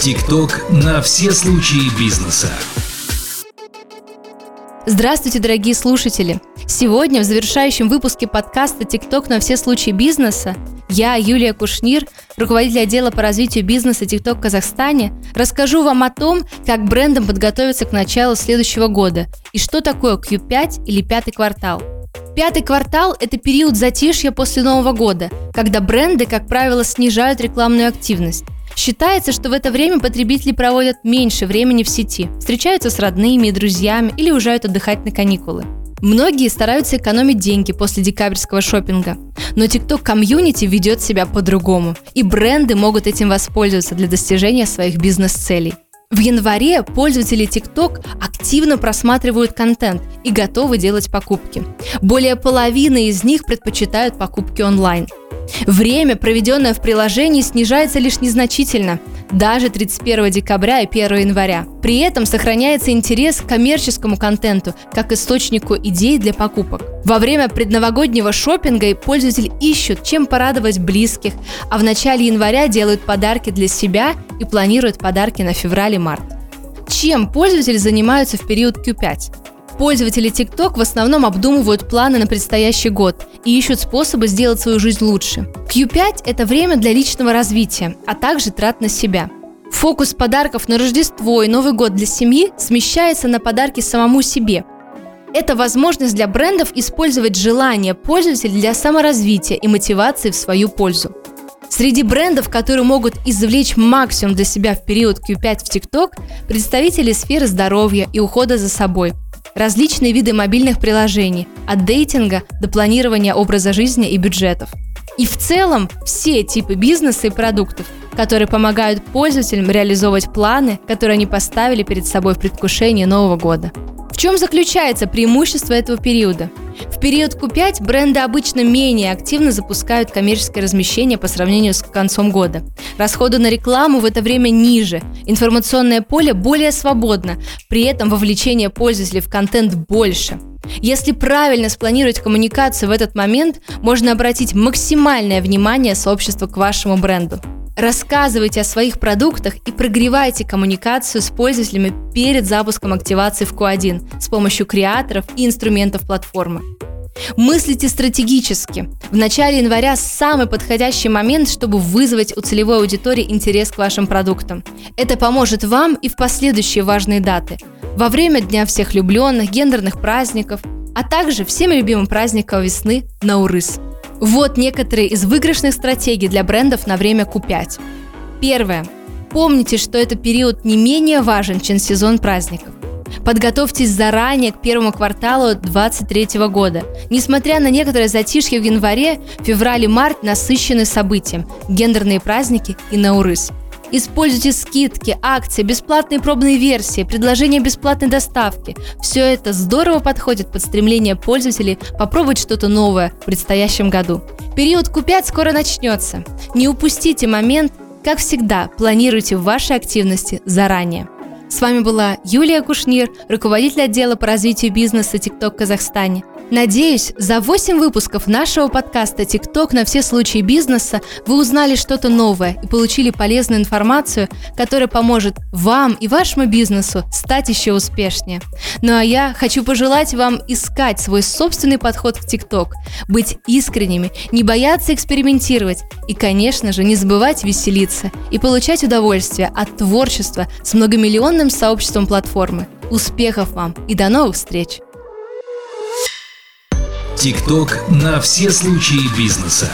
ТикТок на все случаи бизнеса. Здравствуйте, дорогие слушатели! Сегодня в завершающем выпуске подкаста «ТикТок на все случаи бизнеса» я, Юлия Кушнир, руководитель отдела по развитию бизнеса ТикТок в Казахстане, расскажу вам о том, как брендам подготовиться к началу следующего года и что такое Q5 или пятый квартал. Пятый квартал – это период затишья после Нового года, когда бренды, как правило, снижают рекламную активность. Считается, что в это время потребители проводят меньше времени в сети, встречаются с родными и друзьями или уезжают отдыхать на каникулы. Многие стараются экономить деньги после декабрьского шопинга, но TikTok комьюнити ведет себя по-другому, и бренды могут этим воспользоваться для достижения своих бизнес-целей. В январе пользователи TikTok активно просматривают контент и готовы делать покупки. Более половины из них предпочитают покупки онлайн – Время, проведенное в приложении, снижается лишь незначительно, даже 31 декабря и 1 января. При этом сохраняется интерес к коммерческому контенту, как источнику идей для покупок. Во время предновогоднего шопинга пользователи ищут, чем порадовать близких, а в начале января делают подарки для себя и планируют подарки на февраль и март. Чем пользователи занимаются в период Q5? Пользователи TikTok в основном обдумывают планы на предстоящий год и ищут способы сделать свою жизнь лучше. Q5 – это время для личного развития, а также трат на себя. Фокус подарков на Рождество и Новый год для семьи смещается на подарки самому себе. Это возможность для брендов использовать желание пользователя для саморазвития и мотивации в свою пользу. Среди брендов, которые могут извлечь максимум для себя в период Q5 в TikTok, представители сферы здоровья и ухода за собой – различные виды мобильных приложений, от дейтинга до планирования образа жизни и бюджетов. И в целом все типы бизнеса и продуктов, которые помогают пользователям реализовывать планы, которые они поставили перед собой в предвкушении Нового года. Чем заключается преимущество этого периода? В период Q5 бренды обычно менее активно запускают коммерческое размещение по сравнению с концом года. Расходы на рекламу в это время ниже, информационное поле более свободно, при этом вовлечение пользователей в контент больше. Если правильно спланировать коммуникацию в этот момент, можно обратить максимальное внимание сообщества к вашему бренду. Рассказывайте о своих продуктах и прогревайте коммуникацию с пользователями перед запуском активации в Q1 с помощью креаторов и инструментов платформы. Мыслите стратегически. В начале января самый подходящий момент, чтобы вызвать у целевой аудитории интерес к вашим продуктам. Это поможет вам и в последующие важные даты. Во время Дня всех влюбленных, гендерных праздников, а также всем любимым праздником весны Наурыз. Вот некоторые из выигрышных стратегий для брендов на время Q5. Первое. Помните, что этот период не менее важен, чем сезон праздников. Подготовьтесь заранее к первому кварталу 2023 года. Несмотря на некоторое затишье в январе, февраль и март насыщены событием – гендерные праздники и Наурыз. Используйте скидки, акции, бесплатные пробные версии, предложения бесплатной доставки. Все это здорово подходит под стремление пользователей попробовать что-то новое в предстоящем году. Период Q5 скоро начнется. Не упустите момент, как всегда, планируйте ваши активности заранее. С вами была Юлия Кушнир, руководитель отдела по развитию бизнеса TikTok Казахстане. Надеюсь, за 8 выпусков нашего подкаста «ТикТок на все случаи бизнеса» вы узнали что-то новое и получили полезную информацию, которая поможет вам и вашему бизнесу стать еще успешнее. Ну а я хочу пожелать вам искать свой собственный подход к ТикТок, быть искренними, не бояться экспериментировать и, конечно же, не забывать веселиться и получать удовольствие от творчества с многомиллионным сообществом платформы. Успехов вам и до новых встреч! ТикТок на все случаи бизнеса.